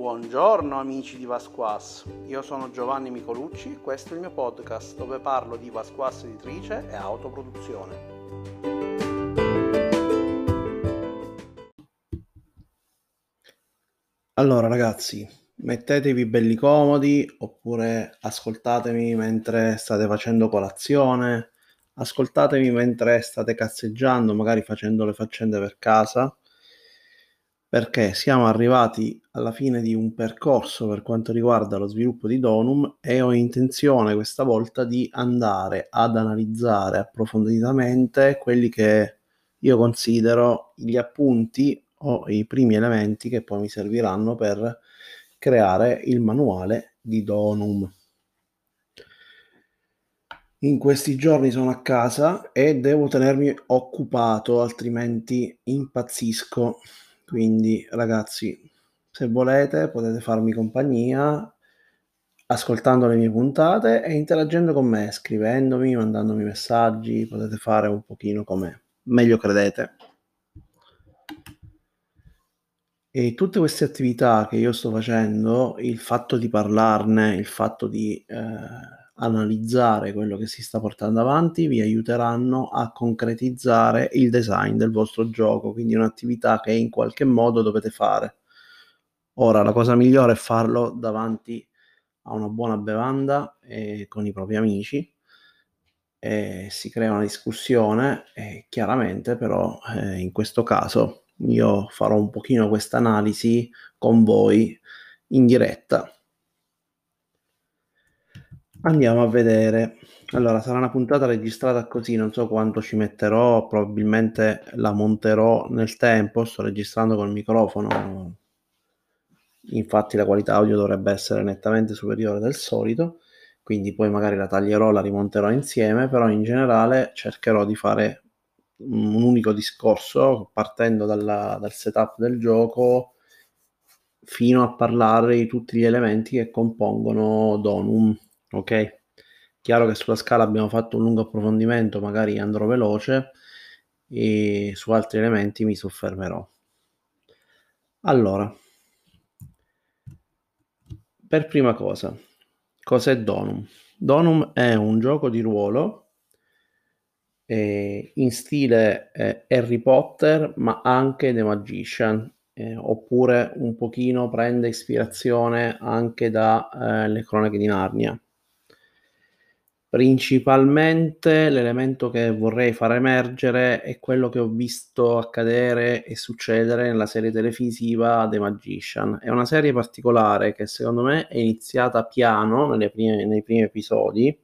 Buongiorno amici di Vasquas, io sono Giovanni Micolucci, questo è il mio podcast dove parlo di Vasquas editrice e autoproduzione. Allora ragazzi, mettetevi belli comodi oppure ascoltatemi mentre state facendo colazione, ascoltatemi mentre state cazzeggiando, magari facendo le faccende per casa perché siamo arrivati alla fine di un percorso per quanto riguarda lo sviluppo di Donum e ho intenzione questa volta di andare ad analizzare approfonditamente quelli che io considero gli appunti o i primi elementi che poi mi serviranno per creare il manuale di Donum. In questi giorni sono a casa e devo tenermi occupato, altrimenti impazzisco quindi ragazzi, se volete potete farmi compagnia ascoltando le mie puntate e interagendo con me, scrivendomi, mandandomi messaggi, potete fare un pochino come meglio credete. E tutte queste attività che io sto facendo, il fatto di parlarne, il fatto di eh, analizzare quello che si sta portando avanti vi aiuteranno a concretizzare il design del vostro gioco, quindi un'attività che in qualche modo dovete fare. Ora, la cosa migliore è farlo davanti a una buona bevanda e con i propri amici e si crea una discussione e chiaramente però eh, in questo caso io farò un pochino questa analisi con voi in diretta Andiamo a vedere. Allora, sarà una puntata registrata così, non so quanto ci metterò, probabilmente la monterò nel tempo, sto registrando col microfono, infatti la qualità audio dovrebbe essere nettamente superiore del solito, quindi poi magari la taglierò, la rimonterò insieme, però in generale cercherò di fare un unico discorso partendo dalla, dal setup del gioco fino a parlare di tutti gli elementi che compongono Donum ok? Chiaro che sulla scala abbiamo fatto un lungo approfondimento, magari andrò veloce e su altri elementi mi soffermerò. Allora, per prima cosa, cos'è Donum? Donum è un gioco di ruolo eh, in stile eh, Harry Potter, ma anche The Magician, eh, oppure un pochino prende ispirazione anche dalle eh, cronache di Narnia. Principalmente l'elemento che vorrei far emergere è quello che ho visto accadere e succedere nella serie televisiva The Magician. È una serie particolare che secondo me è iniziata piano prime, nei primi episodi.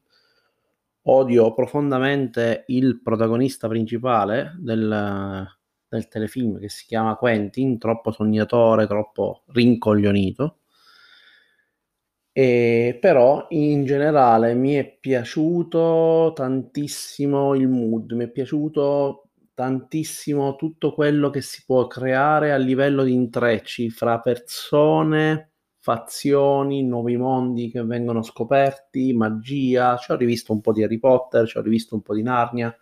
Odio profondamente il protagonista principale del, del telefilm che si chiama Quentin, troppo sognatore, troppo rincoglionito e però in generale mi è piaciuto tantissimo il mood, mi è piaciuto tantissimo tutto quello che si può creare a livello di intrecci fra persone, fazioni, nuovi mondi che vengono scoperti, magia. Ci ho rivisto un po' di Harry Potter, ci ho rivisto un po' di Narnia.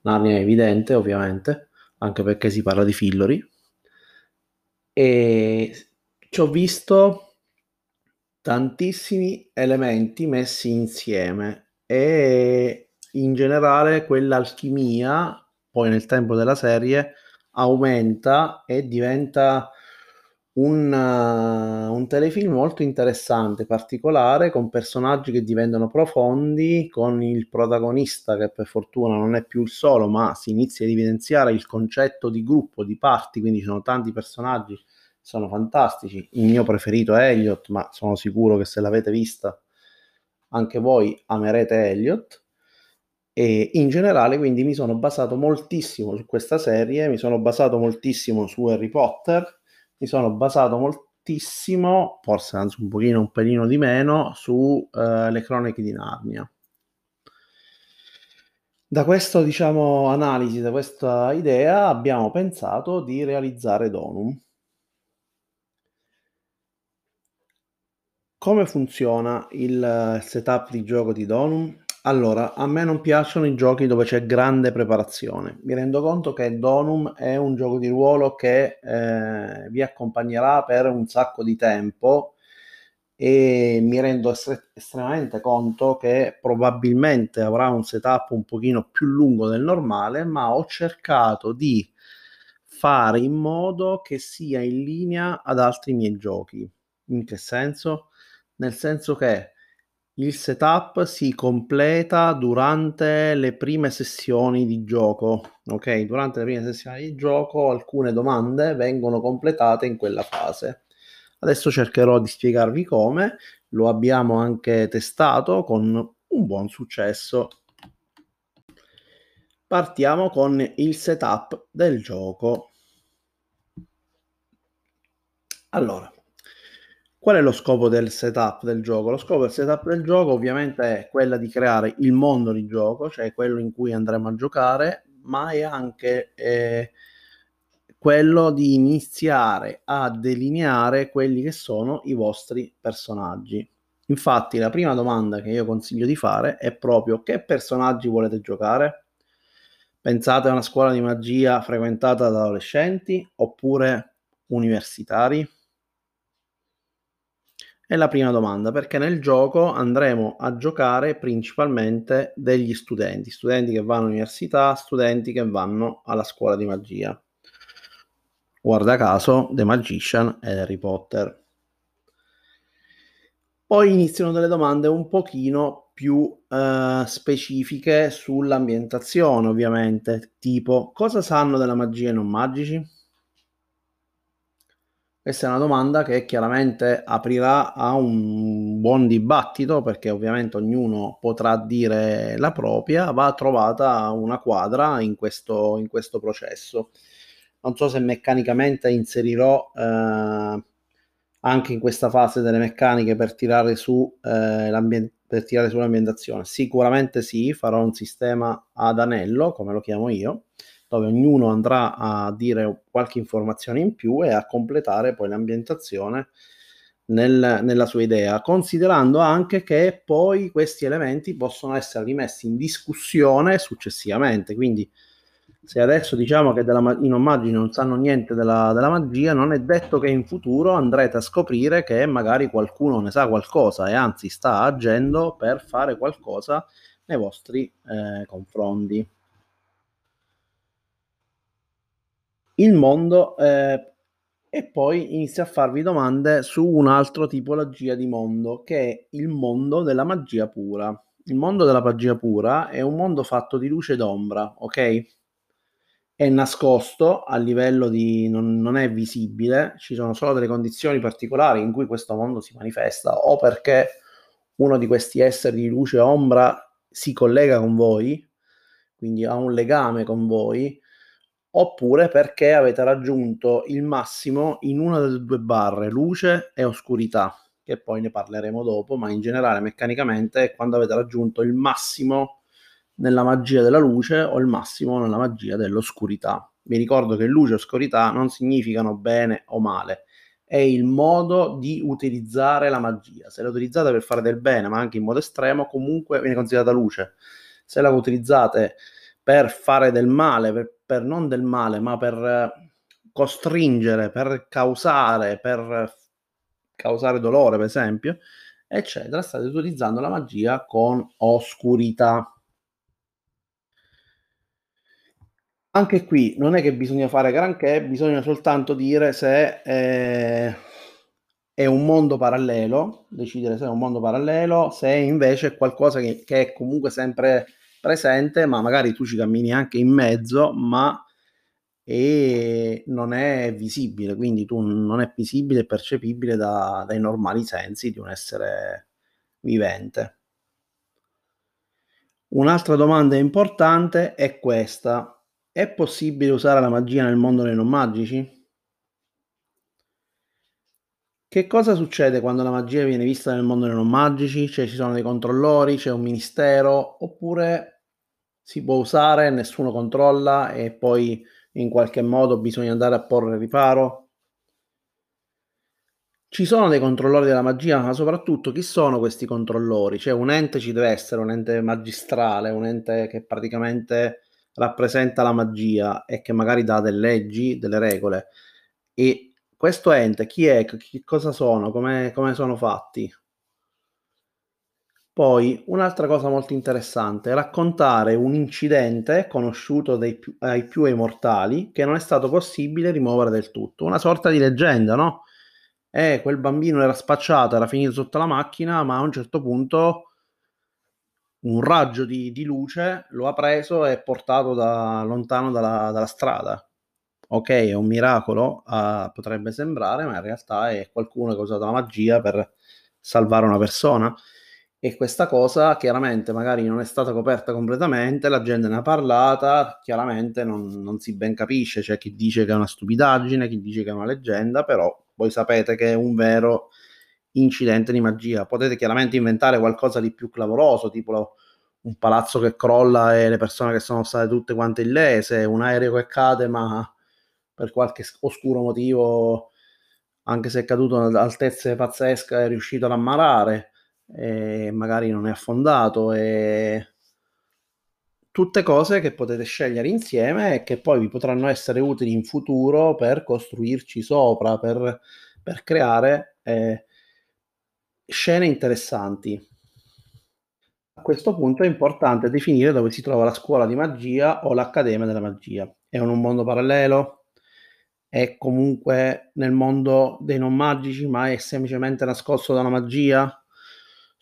Narnia è evidente, ovviamente, anche perché si parla di Fillori. E ci ho visto tantissimi elementi messi insieme e in generale quell'alchimia poi nel tempo della serie aumenta e diventa un, uh, un, telefilm molto interessante, particolare, con personaggi che diventano profondi, con il protagonista che per fortuna non è più il solo, ma si inizia a evidenziare il concetto di gruppo, di parti, quindi ci sono tanti personaggi sono fantastici. Il mio preferito è Elliot, ma sono sicuro che se l'avete vista anche voi amerete Elliot. E in generale, quindi, mi sono basato moltissimo su questa serie, mi sono basato moltissimo su Harry Potter, mi sono basato moltissimo, forse anzi un pochino, un pelino di meno, su uh, le cronache di Narnia. Da questa, diciamo, analisi, da questa idea, abbiamo pensato di realizzare Donum. Come funziona il setup di gioco di Donum? Allora, a me non piacciono i giochi dove c'è grande preparazione. Mi rendo conto che Donum è un gioco di ruolo che eh, vi accompagnerà per un sacco di tempo e mi rendo estre- estremamente conto che probabilmente avrà un setup un pochino più lungo del normale, ma ho cercato di fare in modo che sia in linea ad altri miei giochi. In che senso? Nel senso che il setup si completa durante le prime sessioni di gioco. Ok, durante le prime sessioni di gioco alcune domande vengono completate in quella fase. Adesso cercherò di spiegarvi come, lo abbiamo anche testato con un buon successo. Partiamo con il setup del gioco. Allora, Qual è lo scopo del setup del gioco? Lo scopo del setup del gioco ovviamente è quello di creare il mondo di gioco, cioè quello in cui andremo a giocare, ma è anche eh, quello di iniziare a delineare quelli che sono i vostri personaggi. Infatti la prima domanda che io consiglio di fare è proprio che personaggi volete giocare? Pensate a una scuola di magia frequentata da adolescenti oppure universitari? È la prima domanda, perché nel gioco andremo a giocare principalmente degli studenti, studenti che vanno all'università, studenti che vanno alla scuola di magia. Guarda caso, The Magician e Harry Potter. Poi iniziano delle domande un pochino più eh, specifiche sull'ambientazione, ovviamente, tipo cosa sanno della magia e non magici? Questa è una domanda che chiaramente aprirà a un buon dibattito perché ovviamente ognuno potrà dire la propria, va trovata una quadra in questo, in questo processo. Non so se meccanicamente inserirò eh, anche in questa fase delle meccaniche per tirare, su, eh, per tirare sull'ambientazione. Sicuramente sì, farò un sistema ad anello, come lo chiamo io, dove ognuno andrà a dire qualche informazione in più e a completare poi l'ambientazione nel, nella sua idea, considerando anche che poi questi elementi possono essere rimessi in discussione successivamente. Quindi, se adesso diciamo che della, in omaggio non sanno niente della, della, magia, non è detto che in futuro andrete a scoprire che magari qualcuno ne sa qualcosa e anzi sta agendo per fare qualcosa nei vostri eh, confronti. Il mondo eh, e poi inizia a farvi domande su un'altra tipologia di mondo che è il mondo della magia pura. Il mondo della magia pura è un mondo fatto di luce ed ombra, ok? È nascosto a livello di non, non è visibile, ci sono solo delle condizioni particolari in cui questo mondo si manifesta o perché uno di questi esseri di luce e ombra si collega con voi, quindi ha un legame con voi, oppure perché avete raggiunto il massimo in una delle due barre, luce e oscurità, che poi ne parleremo dopo, ma in generale meccanicamente è quando avete raggiunto il massimo nella magia della luce o il massimo nella magia dell'oscurità. Vi ricordo che luce e oscurità non significano bene o male, è il modo di utilizzare la magia. Se la utilizzate per fare del bene, ma anche in modo estremo, comunque viene considerata luce. Se la utilizzate per fare del male, per per non del male, ma per eh, costringere, per causare, per causare dolore, per esempio, eccetera, state utilizzando la magia con oscurità. Anche qui non è che bisogna fare granché, bisogna soltanto dire se eh, è un mondo parallelo, decidere se è un mondo parallelo, se invece è qualcosa che, che è comunque sempre presente, ma magari tu ci cammini anche in mezzo, ma e non è visibile, quindi tu non è visibile e percepibile da, dai normali sensi di un essere vivente. Un'altra domanda importante è questa. È possibile usare la magia nel mondo dei non magici? Che cosa succede quando la magia viene vista nel mondo dei non magici? Cioè ci sono dei controllori, c'è un ministero, oppure si può usare, nessuno controlla e poi in qualche modo bisogna andare a porre riparo. Ci sono dei controllori della magia, ma soprattutto chi sono questi controllori? Cioè un ente ci deve essere, un ente magistrale, un ente che praticamente rappresenta la magia e che magari dà delle leggi, delle regole. E questo ente chi è? Che cosa sono? Come sono fatti? Poi, un'altra cosa molto interessante, raccontare un incidente conosciuto dai più, ai più ai mortali che non è stato possibile rimuovere del tutto. Una sorta di leggenda, no? Eh, quel bambino era spacciato, era finito sotto la macchina, ma a un certo punto un raggio di, di luce lo ha preso e portato da lontano dalla, dalla strada. Ok, è un miracolo, uh, potrebbe sembrare, ma in realtà è qualcuno che ha usato la magia per salvare una persona. E questa cosa chiaramente magari non è stata coperta completamente, la gente ne ha parlata, chiaramente non, non si ben capisce, c'è chi dice che è una stupidaggine, chi dice che è una leggenda, però voi sapete che è un vero incidente di magia. Potete chiaramente inventare qualcosa di più clamoroso, tipo lo, un palazzo che crolla e le persone che sono state tutte quante illese, un aereo che cade ma per qualche oscuro motivo, anche se è caduto ad altezze pazzesche, è riuscito ad ammalare e magari non è affondato e tutte cose che potete scegliere insieme e che poi vi potranno essere utili in futuro per costruirci sopra, per, per creare eh, scene interessanti. A questo punto è importante definire dove si trova la scuola di magia o l'accademia della magia. È un mondo parallelo? È comunque nel mondo dei non magici, ma è semplicemente nascosto dalla magia?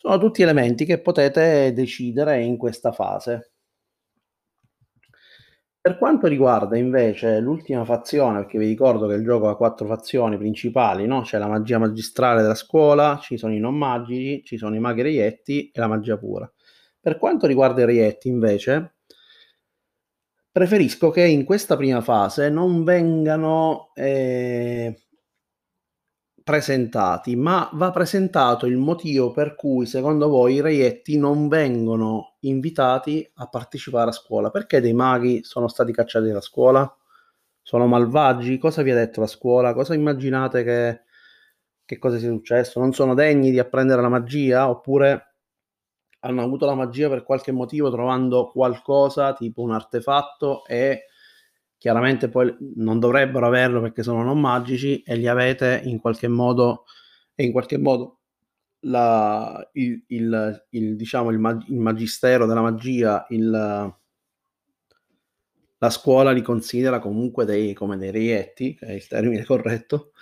Sono tutti elementi che potete decidere in questa fase. Per quanto riguarda invece l'ultima fazione, perché vi ricordo che il gioco ha quattro fazioni principali, no? C'è la magia magistrale della scuola, ci sono i non magici, ci sono i maghi reietti e la magia pura. Per quanto riguarda i reietti, invece, preferisco che in questa prima fase non vengano eh, presentati, ma va presentato il motivo per cui secondo voi i reietti non vengono invitati a partecipare a scuola. Perché dei maghi sono stati cacciati dalla scuola? Sono malvagi? Cosa vi ha detto la scuola? Cosa immaginate che, che cosa sia successo? Non sono degni di apprendere la magia? Oppure hanno avuto la magia per qualche motivo trovando qualcosa tipo un artefatto e chiaramente poi non dovrebbero averlo perché sono non magici e li avete in qualche modo e in qualche modo la, il, il, il, diciamo, il, mag- il magistero della magia, la scuola li considera comunque dei, come dei reietti, che è il termine corretto.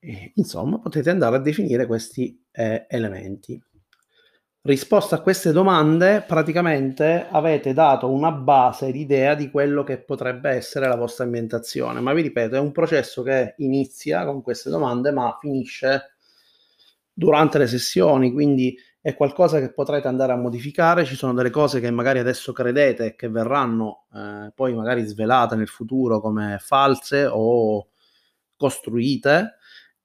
E, insomma, potete andare a definire questi eh, elementi risposta a queste domande, praticamente avete dato una base d'idea di quello che potrebbe essere la vostra ambientazione. Ma vi ripeto, è un processo che inizia con queste domande, ma finisce durante le sessioni, quindi è qualcosa che potrete andare a modificare. Ci sono delle cose che magari adesso credete che verranno eh, poi magari svelate nel futuro come false o costruite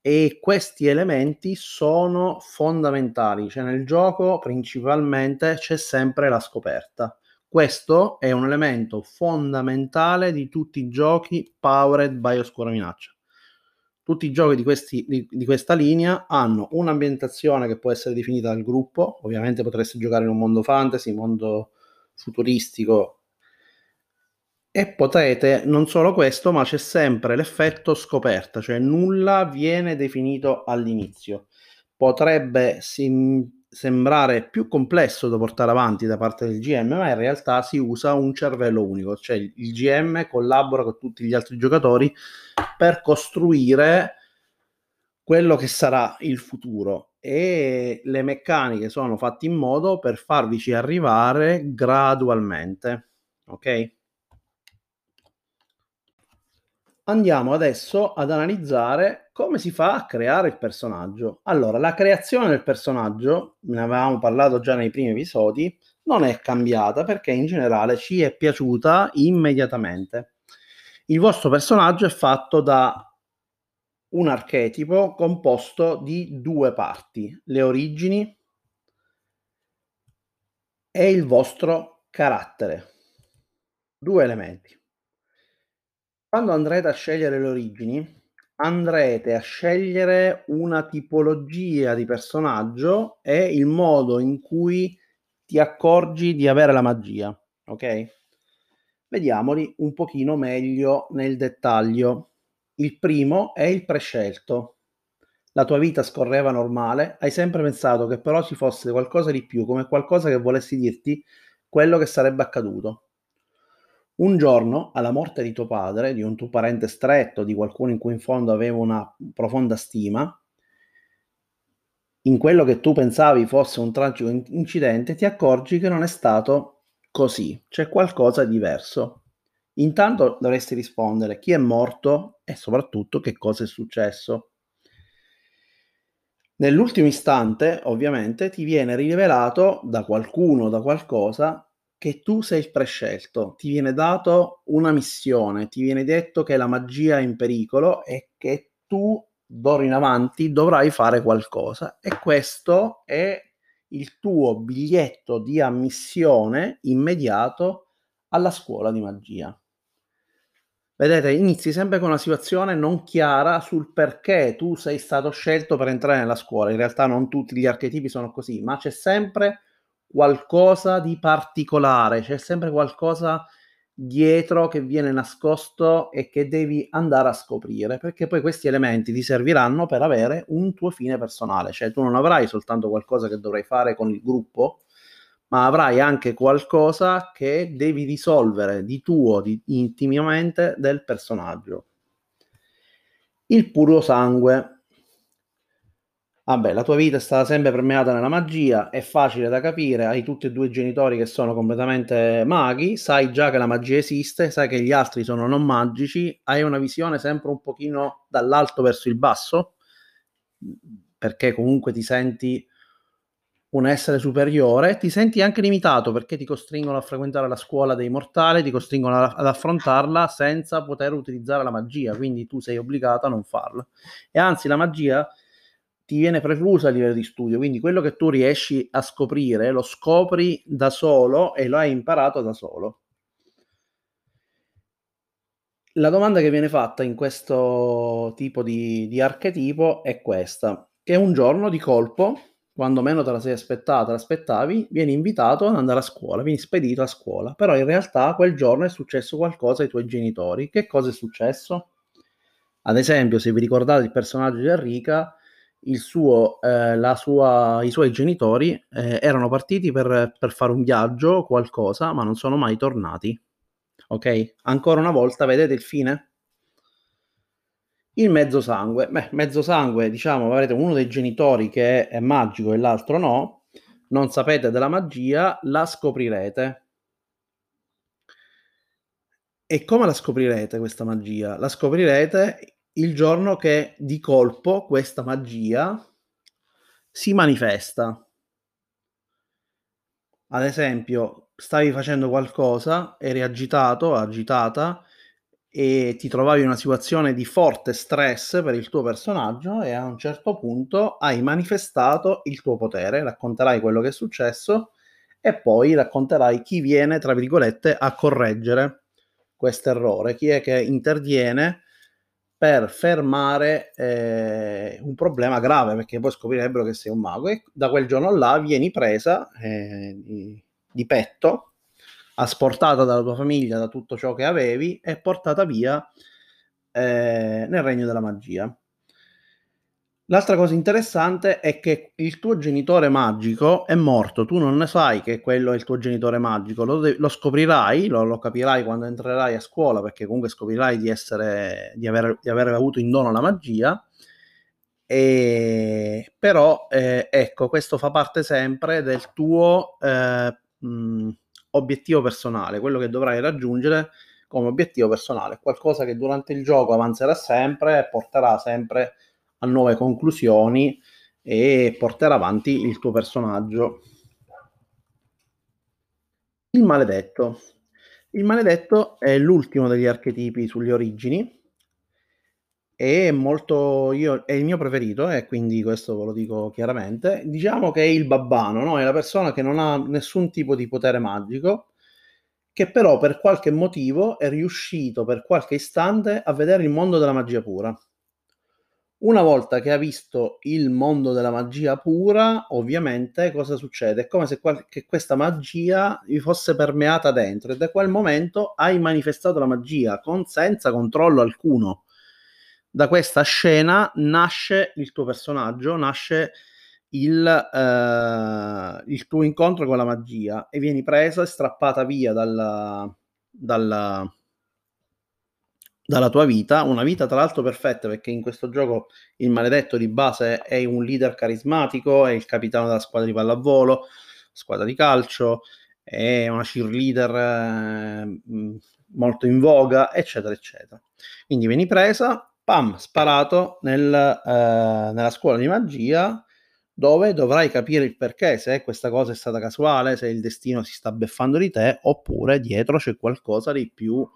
e questi elementi sono fondamentali, cioè nel gioco principalmente c'è sempre la scoperta. Questo è un elemento fondamentale di tutti i giochi powered by Oscura Minaccia. Tutti i giochi di, questi, di, di questa linea hanno un'ambientazione che può essere definita dal gruppo, ovviamente potreste giocare in un mondo fantasy, mondo futuristico, e potrete, non solo questo, ma c'è sempre l'effetto scoperta, cioè nulla viene definito all'inizio. Potrebbe sim- sembrare più complesso da portare avanti da parte del GM, ma in realtà si usa un cervello unico, cioè il GM collabora con tutti gli altri giocatori per costruire quello che sarà il futuro e le meccaniche sono fatte in modo per farvici arrivare gradualmente, ok? Andiamo adesso ad analizzare come si fa a creare il personaggio. Allora, la creazione del personaggio, ne avevamo parlato già nei primi episodi, non è cambiata perché in generale ci è piaciuta immediatamente. Il vostro personaggio è fatto da un archetipo composto di due parti, le origini e il vostro carattere. Due elementi. Quando andrete a scegliere le origini, andrete a scegliere una tipologia di personaggio e il modo in cui ti accorgi di avere la magia, ok? Vediamoli un pochino meglio nel dettaglio. Il primo è il prescelto. La tua vita scorreva normale, hai sempre pensato che però ci fosse qualcosa di più, come qualcosa che volessi dirti quello che sarebbe accaduto. Un giorno, alla morte di tuo padre, di un tuo parente stretto, di qualcuno in cui in fondo avevo una profonda stima, in quello che tu pensavi fosse un tragico incidente, ti accorgi che non è stato così, c'è qualcosa di diverso. Intanto dovresti rispondere chi è morto e soprattutto che cosa è successo. Nell'ultimo istante, ovviamente, ti viene rivelato da qualcuno, da qualcosa, che tu sei il prescelto, ti viene dato una missione, ti viene detto che la magia è in pericolo e che tu d'ora in avanti dovrai fare qualcosa e questo è il tuo biglietto di ammissione immediato alla scuola di magia. Vedete, inizi sempre con una situazione non chiara sul perché tu sei stato scelto per entrare nella scuola. In realtà non tutti gli archetipi sono così, ma c'è sempre qualcosa di particolare, c'è sempre qualcosa dietro che viene nascosto e che devi andare a scoprire, perché poi questi elementi ti serviranno per avere un tuo fine personale, cioè tu non avrai soltanto qualcosa che dovrai fare con il gruppo, ma avrai anche qualcosa che devi risolvere di tuo, di, intimamente del personaggio. Il puro sangue Vabbè, la tua vita è stata sempre permeata nella magia, è facile da capire, hai tutti e due i genitori che sono completamente maghi, sai già che la magia esiste, sai che gli altri sono non magici, hai una visione sempre un pochino dall'alto verso il basso, perché comunque ti senti un essere superiore, ti senti anche limitato perché ti costringono a frequentare la scuola dei mortali, ti costringono ad affrontarla senza poter utilizzare la magia, quindi tu sei obbligato a non farla. E anzi, la magia ti viene preclusa a livello di studio, quindi quello che tu riesci a scoprire lo scopri da solo e lo hai imparato da solo. La domanda che viene fatta in questo tipo di, di archetipo è questa, che un giorno di colpo, quando meno te la sei aspettata, l'aspettavi, vieni invitato ad andare a scuola, vieni spedito a scuola, però in realtà quel giorno è successo qualcosa ai tuoi genitori. Che cosa è successo? Ad esempio, se vi ricordate il personaggio di Enrica, suo, eh, sua, i suoi genitori eh, erano partiti per, per, fare un viaggio o qualcosa, ma non sono mai tornati. Ok? Ancora una volta, vedete il fine? Il mezzo sangue. Beh, mezzo sangue, diciamo, avrete uno dei genitori che è magico e l'altro no. Non sapete della magia, la scoprirete. E come la scoprirete questa magia? La scoprirete il giorno che di colpo questa magia si manifesta. Ad esempio, stavi facendo qualcosa, eri agitato, agitata e ti trovavi in una situazione di forte stress per il tuo personaggio e a un certo punto hai manifestato il tuo potere, racconterai quello che è successo e poi racconterai chi viene, tra virgolette, a correggere questo errore, chi è che interviene per fermare eh, un problema grave, perché poi scoprirebbero che sei un mago e da quel giorno là vieni presa eh, di, di, petto, asportata dalla tua famiglia, da tutto ciò che avevi e portata via eh, nel regno della magia. L'altra cosa interessante è che il tuo genitore magico è morto, tu non ne sai che quello è il tuo genitore magico, lo, de- lo scoprirai, lo, lo, capirai quando entrerai a scuola, perché comunque scoprirai di, essere, di, aver, di aver avuto in dono la magia, e, però eh, ecco, questo fa parte sempre del tuo eh, mh, obiettivo personale, quello che dovrai raggiungere come obiettivo personale, qualcosa che durante il gioco avanzerà sempre e porterà sempre a nuove conclusioni e portare avanti il tuo personaggio. Il maledetto. Il maledetto è l'ultimo degli archetipi sulle origini è molto io, è il mio preferito e quindi questo ve lo dico chiaramente. Diciamo che è il babbano, no? È la persona che non ha nessun tipo di potere magico che però per qualche motivo è riuscito per qualche istante a vedere il mondo della magia pura Una volta che ha visto il mondo della magia pura, ovviamente cosa succede? È come se qual- questa magia gli fosse permeata dentro e da quel momento hai manifestato la magia con, senza controllo alcuno. Da questa scena nasce il tuo personaggio, nasce il, eh, il tuo incontro con la magia e vieni presa e strappata via dalla, dalla, dalla tua vita, una vita tra l'altro perfetta perché in questo gioco il maledetto di base è un leader carismatico, è il capitano della squadra di pallavolo, squadra di calcio, è una cheerleader eh, molto in voga, eccetera, eccetera. Quindi vieni presa, pam, sparato nel, eh, nella scuola di magia dove dovrai capire il perché, se questa cosa è stata casuale, se il destino si sta beffando di te, oppure dietro c'è qualcosa di più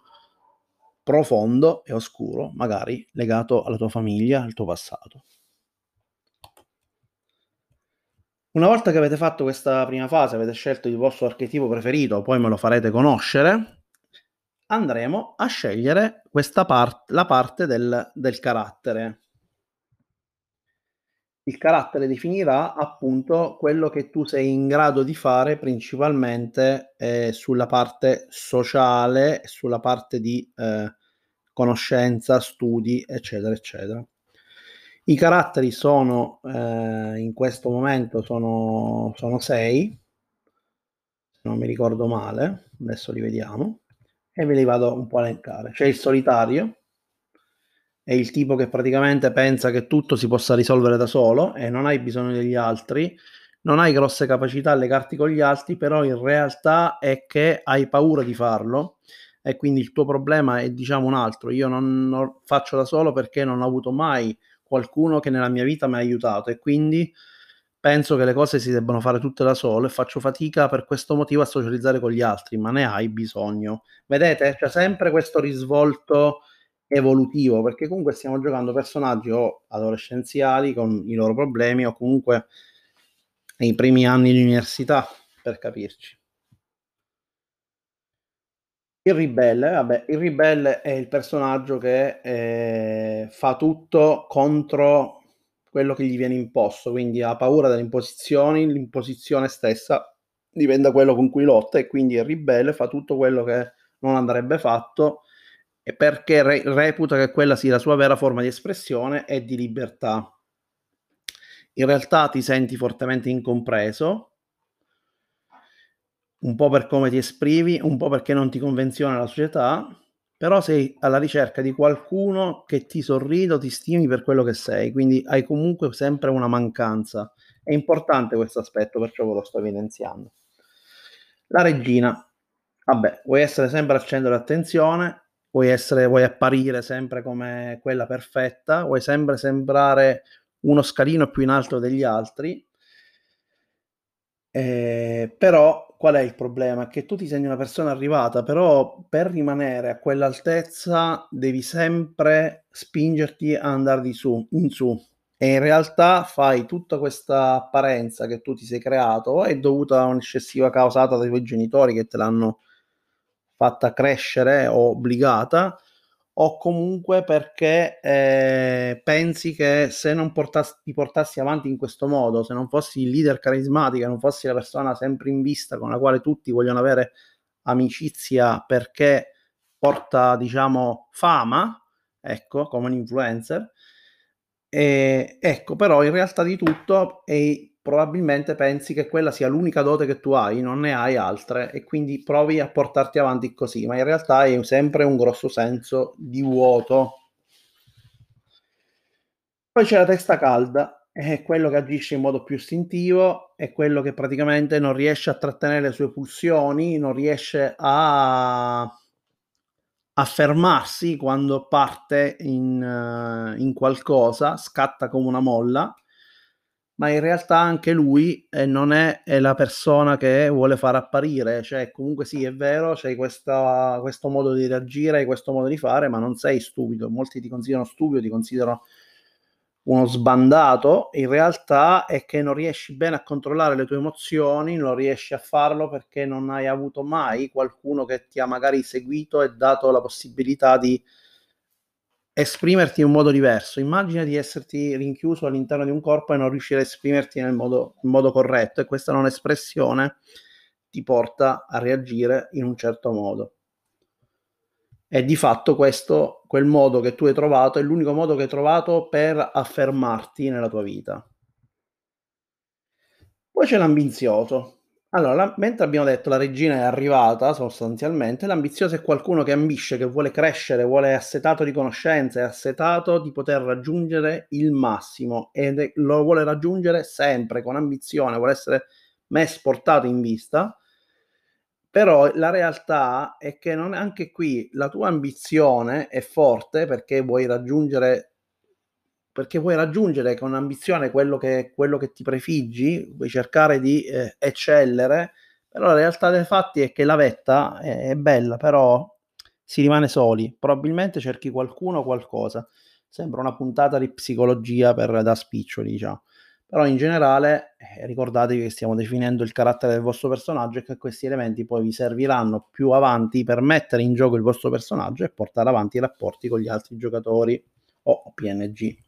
profondo e oscuro, magari legato alla tua famiglia, al tuo passato. Una volta che avete fatto questa prima fase, avete scelto il vostro archetipo preferito, poi me lo farete conoscere, andremo a scegliere parte, la parte del, del carattere il carattere definirà appunto quello che tu sei in grado di fare principalmente eh, sulla parte sociale, sulla parte di eh, conoscenza, studi, eccetera, eccetera. I caratteri sono eh, in questo momento sono, sono sei, se non mi ricordo male, adesso li vediamo, e ve li vado un po' a elencare. C'è il solitario, è il tipo che praticamente pensa che tutto si possa risolvere da solo e non hai bisogno degli altri, non hai grosse capacità a legarti con gli altri, però in realtà è che hai paura di farlo e quindi il tuo problema è diciamo un altro. Io non, non faccio da solo perché non ho avuto mai qualcuno che nella mia vita mi ha aiutato e quindi penso che le cose si debbano fare tutte da solo e faccio fatica per questo motivo a socializzare con gli altri, ma ne hai bisogno. Vedete? C'è sempre questo risvolto evolutivo, perché comunque stiamo giocando personaggi o adolescenziali con i loro problemi o comunque nei primi anni di università, per capirci. Il ribelle, vabbè, il ribelle è il personaggio che eh, fa tutto contro quello che gli viene imposto, quindi ha paura delle imposizioni, l'imposizione stessa diventa quello con cui lotta e quindi il ribelle fa tutto quello che non andrebbe fatto e perché re- reputa che quella sia la sua vera forma di espressione e di libertà. In realtà ti senti fortemente incompreso, un po' per come ti esprimi, un po' perché non ti convenziona la società, però sei alla ricerca di qualcuno che ti sorrida o ti stimi per quello che sei, quindi hai comunque sempre una mancanza. È importante questo aspetto, perciò ve lo sto evidenziando. La regina. Vabbè, vuoi essere sempre al centro dell'attenzione, vuoi, essere, vuoi apparire sempre come quella perfetta, vuoi sempre sembrare uno scalino più in alto degli altri. Eh, però qual è il problema? Che tu ti senti una persona arrivata, però per rimanere a quell'altezza devi sempre spingerti a andare di su, in su. E in realtà fai tutta questa apparenza che tu ti sei creato è dovuta a un'eccessiva causata dai tuoi genitori che te l'hanno fatta crescere o obbligata o comunque perché eh, pensi che se non portassi, ti portassi avanti in questo modo, se non fossi il leader carismatico, non fossi la persona sempre in vista con la quale tutti vogliono avere amicizia perché porta, diciamo, fama, ecco, come un influencer, e, ecco, però in realtà di tutto è probabilmente pensi che quella sia l'unica dote che tu hai, non ne hai altre e quindi provi a portarti avanti così, ma in realtà hai sempre un grosso senso di vuoto. Poi c'è la testa calda, è quello che agisce in modo più istintivo, è quello che praticamente non riesce a trattenere le sue pulsioni, non riesce a, a fermarsi quando parte in, uh, in qualcosa, scatta come una molla ma in realtà anche lui eh, non è, è, la persona che vuole far apparire, cioè comunque sì è vero, c'è questo modo di reagire, questo modo di fare, ma non sei stupido, molti ti considerano stupido, ti considerano uno sbandato, in realtà è che non riesci bene a controllare le tue emozioni, non riesci a farlo perché non hai avuto mai qualcuno che ti ha magari seguito e dato la possibilità di esprimerti in un modo diverso. Immagina di esserti rinchiuso all'interno di un corpo e non riuscire a esprimerti nel modo, modo corretto e questa non espressione ti porta a reagire in un certo modo. E di fatto questo, quel modo che tu hai trovato, è l'unico modo che hai trovato per affermarti nella tua vita. Poi c'è l'ambizioso. Allora, la, mentre abbiamo detto la regina è arrivata sostanzialmente, l'ambizioso è qualcuno che ambisce, che vuole crescere, vuole assetato di conoscenze, è assetato di poter raggiungere il massimo e lo vuole raggiungere sempre con ambizione, vuole essere messo portato in vista. Però la realtà è che non, anche qui la tua ambizione è forte perché vuoi raggiungere perché vuoi raggiungere con ambizione quello che, quello che ti prefiggi, vuoi cercare di eh, eccellere, però la realtà dei fatti è che la vetta è, è, bella, però si rimane soli, probabilmente cerchi qualcuno o qualcosa, sembra una puntata di psicologia per, da spiccioli, diciamo. Però in generale eh, ricordatevi che stiamo definendo il carattere del vostro personaggio e che questi elementi poi vi serviranno più avanti per mettere in gioco il vostro personaggio e portare avanti i rapporti con gli altri giocatori o PNG.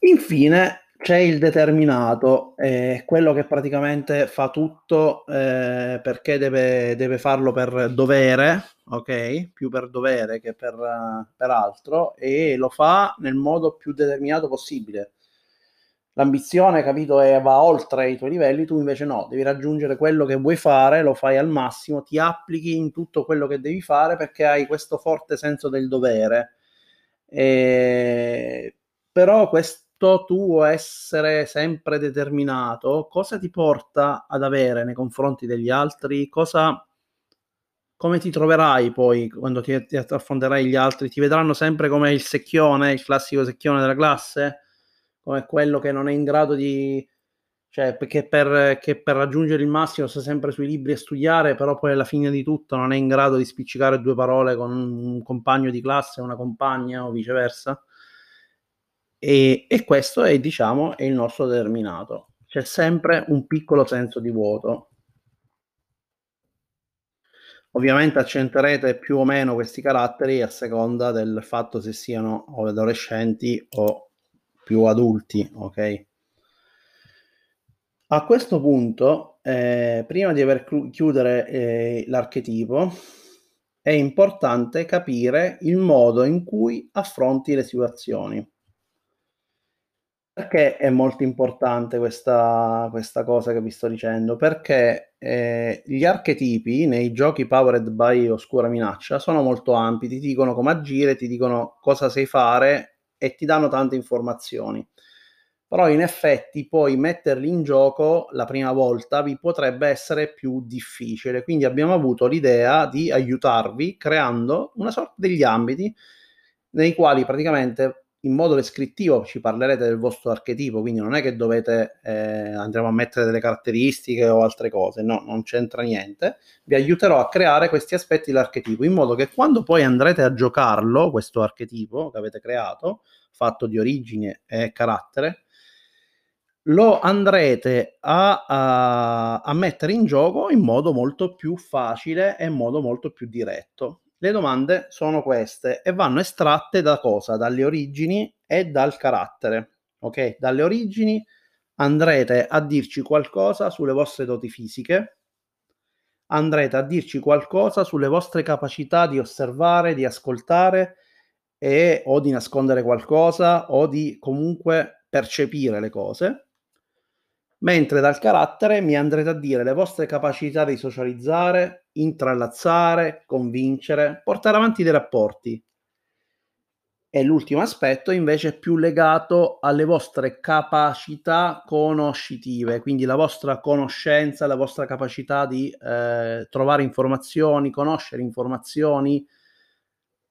Infine c'è il determinato, eh, quello che praticamente fa tutto eh, perché deve, deve, farlo per dovere, ok? Più per dovere che per, per altro, e lo fa nel modo più determinato possibile. L'ambizione, capito, è, va oltre i tuoi livelli, tu invece no, devi raggiungere quello che vuoi fare, lo fai al massimo, ti applichi in tutto quello che devi fare perché hai questo forte senso del dovere. E però questo tuo essere sempre determinato, cosa ti porta ad avere nei confronti degli altri? Cosa, come ti troverai poi quando ti, ti affronterai gli altri? Ti vedranno sempre come il secchione, il classico secchione della classe? Come quello che non è in grado di... Cioè, perché per, che per raggiungere il massimo sta sempre sui libri a studiare, però poi alla fine di tutto non è in grado di spiccicare due parole con un compagno di classe, una compagna o viceversa? E, e questo è, diciamo, è il nostro determinato. C'è sempre un piccolo senso di vuoto. Ovviamente accenterete più o meno questi caratteri a seconda del fatto se siano adolescenti o più adulti, ok? A questo punto, eh, prima di aver chiudere eh, l'archetipo, è importante capire il modo in cui affronti le situazioni. Perché è molto importante questa, questa cosa che vi sto dicendo? Perché eh, gli archetipi nei giochi powered by Oscura Minaccia sono molto ampi, ti dicono come agire, ti dicono cosa sai fare e ti danno tante informazioni. Però in effetti poi metterli in gioco la prima volta vi potrebbe essere più difficile. Quindi abbiamo avuto l'idea di aiutarvi creando una sorta degli ambiti nei quali praticamente in modo descrittivo ci parlerete del vostro archetipo, quindi non è che dovete eh, andremo a mettere delle caratteristiche o altre cose, no, non c'entra niente. Vi aiuterò a creare questi aspetti dell'archetipo in modo che quando poi andrete a giocarlo, questo archetipo che avete creato, fatto di origine e carattere, lo andrete a, a, a mettere in gioco in modo molto più facile e in modo molto più diretto. Le domande sono queste e vanno estratte da cosa? Dalle origini e dal carattere. Ok? Dalle origini andrete a dirci qualcosa sulle vostre doti fisiche, andrete a dirci qualcosa sulle vostre capacità di osservare, di ascoltare e, o di nascondere qualcosa o di comunque percepire le cose mentre dal carattere mi andrete a dire le vostre capacità di socializzare, intrallazzare, convincere, portare avanti dei rapporti. E l'ultimo aspetto invece è più legato alle vostre capacità conoscitive, quindi la vostra conoscenza, la vostra capacità di eh, trovare informazioni, conoscere informazioni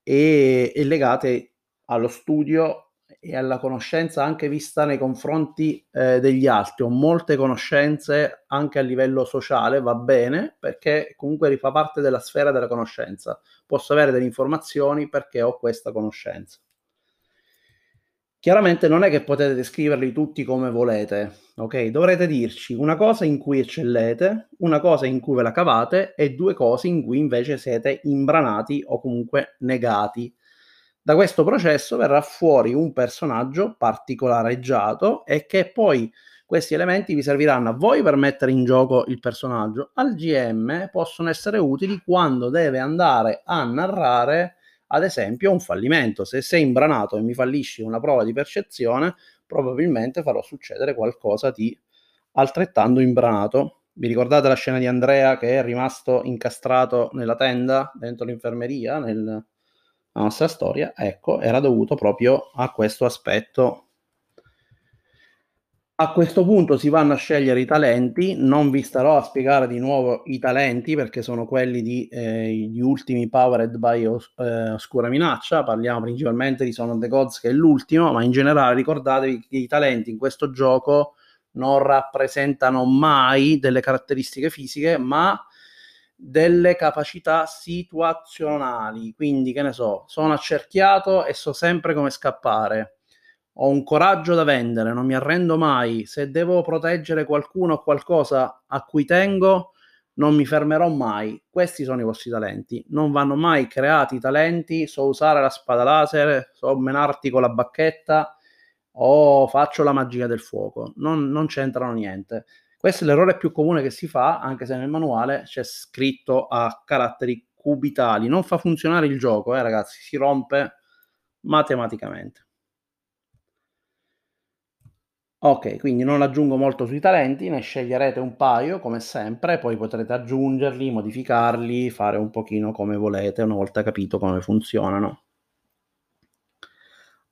e, e legate allo studio e alla conoscenza anche vista nei confronti eh, degli altri. Ho molte conoscenze anche a livello sociale, va bene, perché comunque rifà parte della sfera della conoscenza. Posso avere delle informazioni perché ho questa conoscenza. Chiaramente non è che potete descriverli tutti come volete, ok? Dovrete dirci una cosa in cui eccellete, una cosa in cui ve la cavate e due cose in cui invece siete imbranati o comunque negati Da questo processo verrà fuori un personaggio particolareggiato e che poi questi elementi vi serviranno a voi per mettere in gioco il personaggio, al GM possono essere utili quando deve andare a narrare ad esempio un fallimento. Se sei imbranato e mi fallisci una prova di percezione, probabilmente farò succedere qualcosa di altrettanto imbranato. Vi ricordate la scena di Andrea che è rimasto incastrato nella tenda dentro l'infermeria nel, la nostra storia, ecco, era dovuto proprio a questo aspetto. A questo punto si vanno a scegliere i talenti, non vi starò a spiegare di nuovo i talenti perché sono quelli di, eh, gli ultimi Powered by os- eh, Oscura Minaccia, parliamo principalmente di Son of the Gods che è l'ultimo, ma in generale ricordatevi che i talenti in questo gioco non rappresentano mai delle caratteristiche fisiche, ma delle capacità situazionali. Quindi, che ne so, sono accerchiato e so sempre come scappare. Ho un coraggio da vendere, non mi arrendo mai. Se devo proteggere qualcuno o qualcosa a cui tengo, non mi fermerò mai. Questi sono i vostri talenti. Non vanno mai creati talenti. So usare la spada laser, so menarti con la bacchetta o faccio la magia del fuoco. Non, non c'entrano niente questo è l'errore più comune che si fa, anche se nel manuale c'è scritto a caratteri cubitali. Non fa funzionare il gioco, eh, ragazzi, si rompe matematicamente. Ok, quindi non aggiungo molto sui talenti, ne sceglierete un paio come sempre, poi potrete aggiungerli, modificarli, fare un pochino come volete una volta capito come funzionano.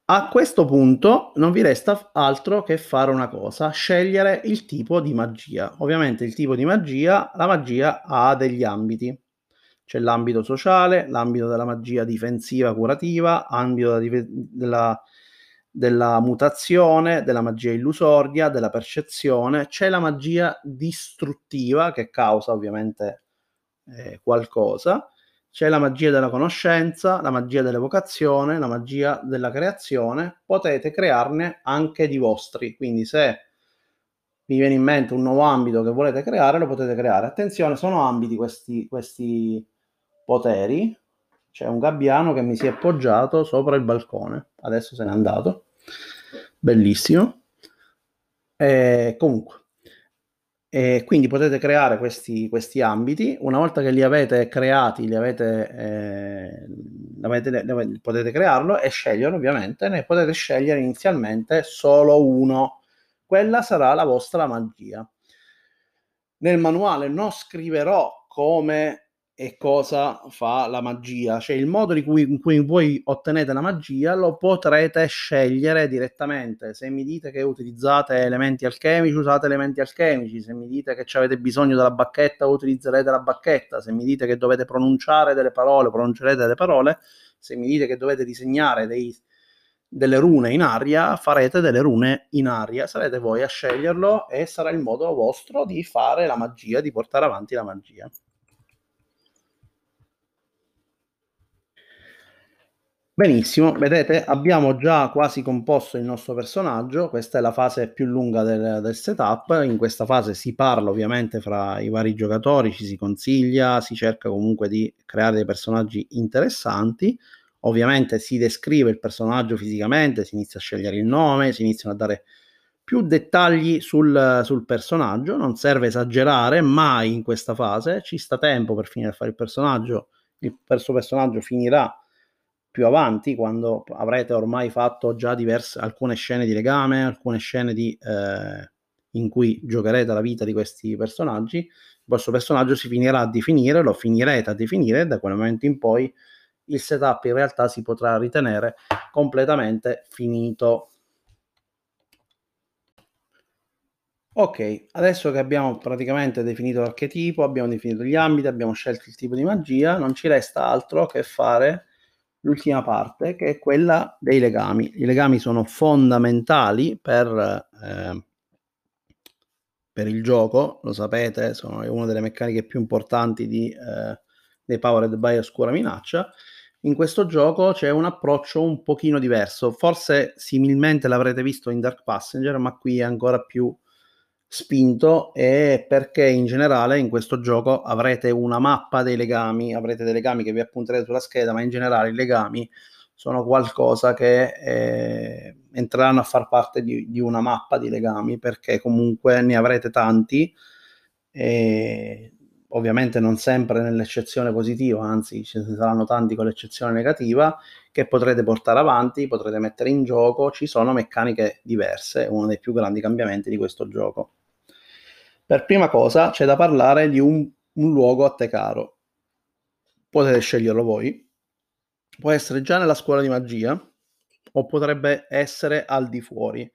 A questo punto non vi resta altro che fare una cosa, scegliere il tipo di magia. Ovviamente il tipo di magia, la magia ha degli ambiti. C'è l'ambito sociale, l'ambito della magia difensiva curativa, ambito della, della, mutazione, della magia illusoria, della percezione. C'è la magia distruttiva che causa ovviamente eh, qualcosa c'è la magia della conoscenza, la magia dell'evocazione, la magia della creazione, potete crearne anche di vostri, quindi se vi viene in mente un nuovo ambito che volete creare, lo potete creare. Attenzione, sono ambiti questi, questi poteri. C'è un gabbiano che mi si è appoggiato sopra il balcone, adesso se n'è andato. Bellissimo. E comunque, e quindi potete creare questi, questi, ambiti. Una volta che li avete creati, li avete, eh, avete, potete crearlo e sceglierlo ovviamente. Ne potete scegliere inizialmente solo uno. Quella sarà la vostra magia. Nel manuale non scriverò come e cosa fa la magia, cioè il modo cui, in cui voi ottenete la magia lo potrete scegliere direttamente. Se mi dite che utilizzate elementi alchemici, usate elementi alchemici. Se mi dite che avete bisogno della bacchetta, utilizzerete la bacchetta. Se mi dite che dovete pronunciare delle parole, pronuncerete delle parole. Se mi dite che dovete disegnare dei, delle rune in aria, farete delle rune in aria. Sarete voi a sceglierlo e sarà il modo vostro di fare la magia, di portare avanti la magia. Benissimo, vedete, abbiamo già quasi composto il nostro personaggio, questa è la fase più lunga del, del, setup, in questa fase si parla ovviamente fra i vari giocatori, ci si consiglia, si cerca comunque di creare dei personaggi interessanti, ovviamente si descrive il personaggio fisicamente, si inizia a scegliere il nome, si iniziano a dare più dettagli sul, sul personaggio, non serve esagerare mai in questa fase, ci sta tempo per finire a fare il personaggio, il suo personaggio finirà più avanti, quando avrete ormai fatto già diverse, alcune scene di legame, alcune scene di, eh, in cui giocherete la vita di questi personaggi, il vostro personaggio si finirà a definire, lo finirete a definire e da quel momento in poi il setup in realtà si potrà ritenere completamente finito. Ok, adesso che abbiamo praticamente definito l'archetipo, abbiamo definito gli ambiti, abbiamo scelto il tipo di magia, non ci resta altro che fare l'ultima parte, che è quella dei legami. I legami sono fondamentali per, eh, per il gioco, lo sapete, sono una delle meccaniche più importanti di, eh, Powered by Oscura Minaccia. In questo gioco c'è un approccio un pochino diverso, forse similmente l'avrete visto in Dark Passenger, ma qui è ancora più spinto e perché in generale in questo gioco avrete una mappa dei legami, avrete dei legami che vi appunterete sulla scheda, ma in generale i legami sono qualcosa che eh, entreranno a far parte di, di, una mappa di legami perché comunque ne avrete tanti e ovviamente non sempre nell'eccezione positiva, anzi ce ne saranno tanti con l'eccezione negativa che potrete portare avanti, potrete mettere in gioco, ci sono meccaniche diverse, uno dei più grandi cambiamenti di questo gioco. Per prima cosa c'è da parlare di un, un luogo a te caro. Potete sceglierlo voi. Può essere già nella scuola di magia o potrebbe essere al di fuori.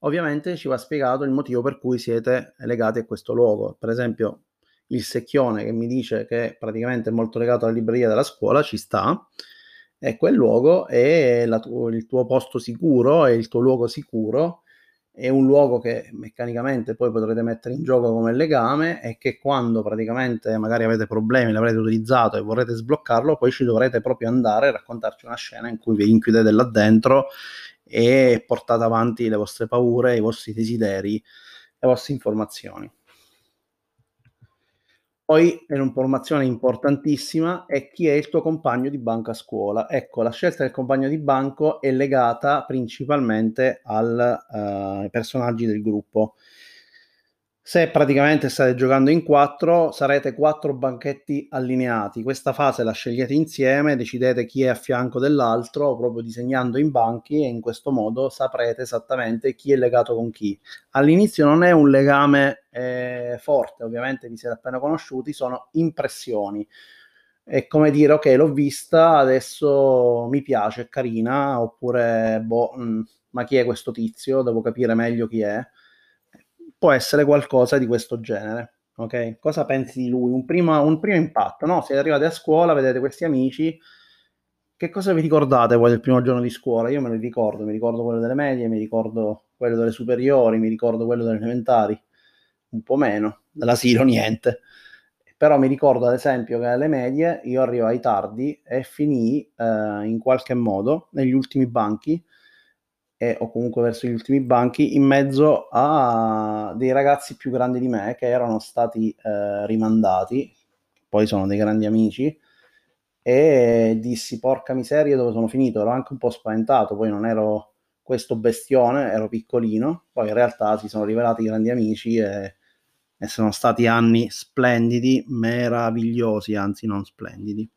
Ovviamente ci va spiegato il motivo per cui siete legati a questo luogo. Per esempio, il secchione che mi dice che praticamente è molto legato alla libreria della scuola ci sta e quel luogo è tu- il tuo posto sicuro, è il tuo luogo sicuro è un luogo che meccanicamente poi potrete mettere in gioco come legame e che quando praticamente magari avete problemi, l'avrete utilizzato e vorrete sbloccarlo, poi ci dovrete proprio andare a raccontarci una scena in cui vi inchiudete là dentro e portate avanti le vostre paure, i vostri desideri, le vostre informazioni. Poi è un'informazione importantissima è chi è il tuo compagno di banco a scuola. Ecco, la scelta del compagno di banco è legata principalmente ai uh, personaggi del gruppo. Se praticamente state giocando in quattro, sarete quattro banchetti allineati. Questa fase la scegliete insieme, decidete chi è a fianco dell'altro, proprio disegnando in banchi e in questo modo saprete esattamente chi è legato con chi. All'inizio non è un legame eh, forte, ovviamente vi siete appena conosciuti, sono impressioni. È come dire, ok, l'ho vista, adesso mi piace, è carina, oppure, boh, mh, mm, ma chi è questo tizio? Devo capire meglio chi è può essere qualcosa di questo genere. Ok? Cosa pensi di lui? Un primo, un primo impatto, no? Siete arrivati a scuola, vedete questi amici, che cosa vi ricordate voi del primo giorno di scuola? Io me lo ricordo, mi ricordo quello delle medie, mi ricordo quello delle superiori, mi ricordo quello delle elementari, un po' meno, dell'asilo niente. Però mi ricordo ad esempio che alle medie io arrivai tardi e finii eh, in qualche modo negli ultimi banchi e, o comunque verso gli ultimi banchi, in mezzo a dei ragazzi più grandi di me che erano stati eh, rimandati, poi sono dei grandi amici, e dissi porca miseria dove sono finito, ero anche un po' spaventato, poi non ero questo bestione, ero piccolino, poi in realtà si sono rivelati grandi amici e, e sono stati anni splendidi, meravigliosi, anzi non splendidi.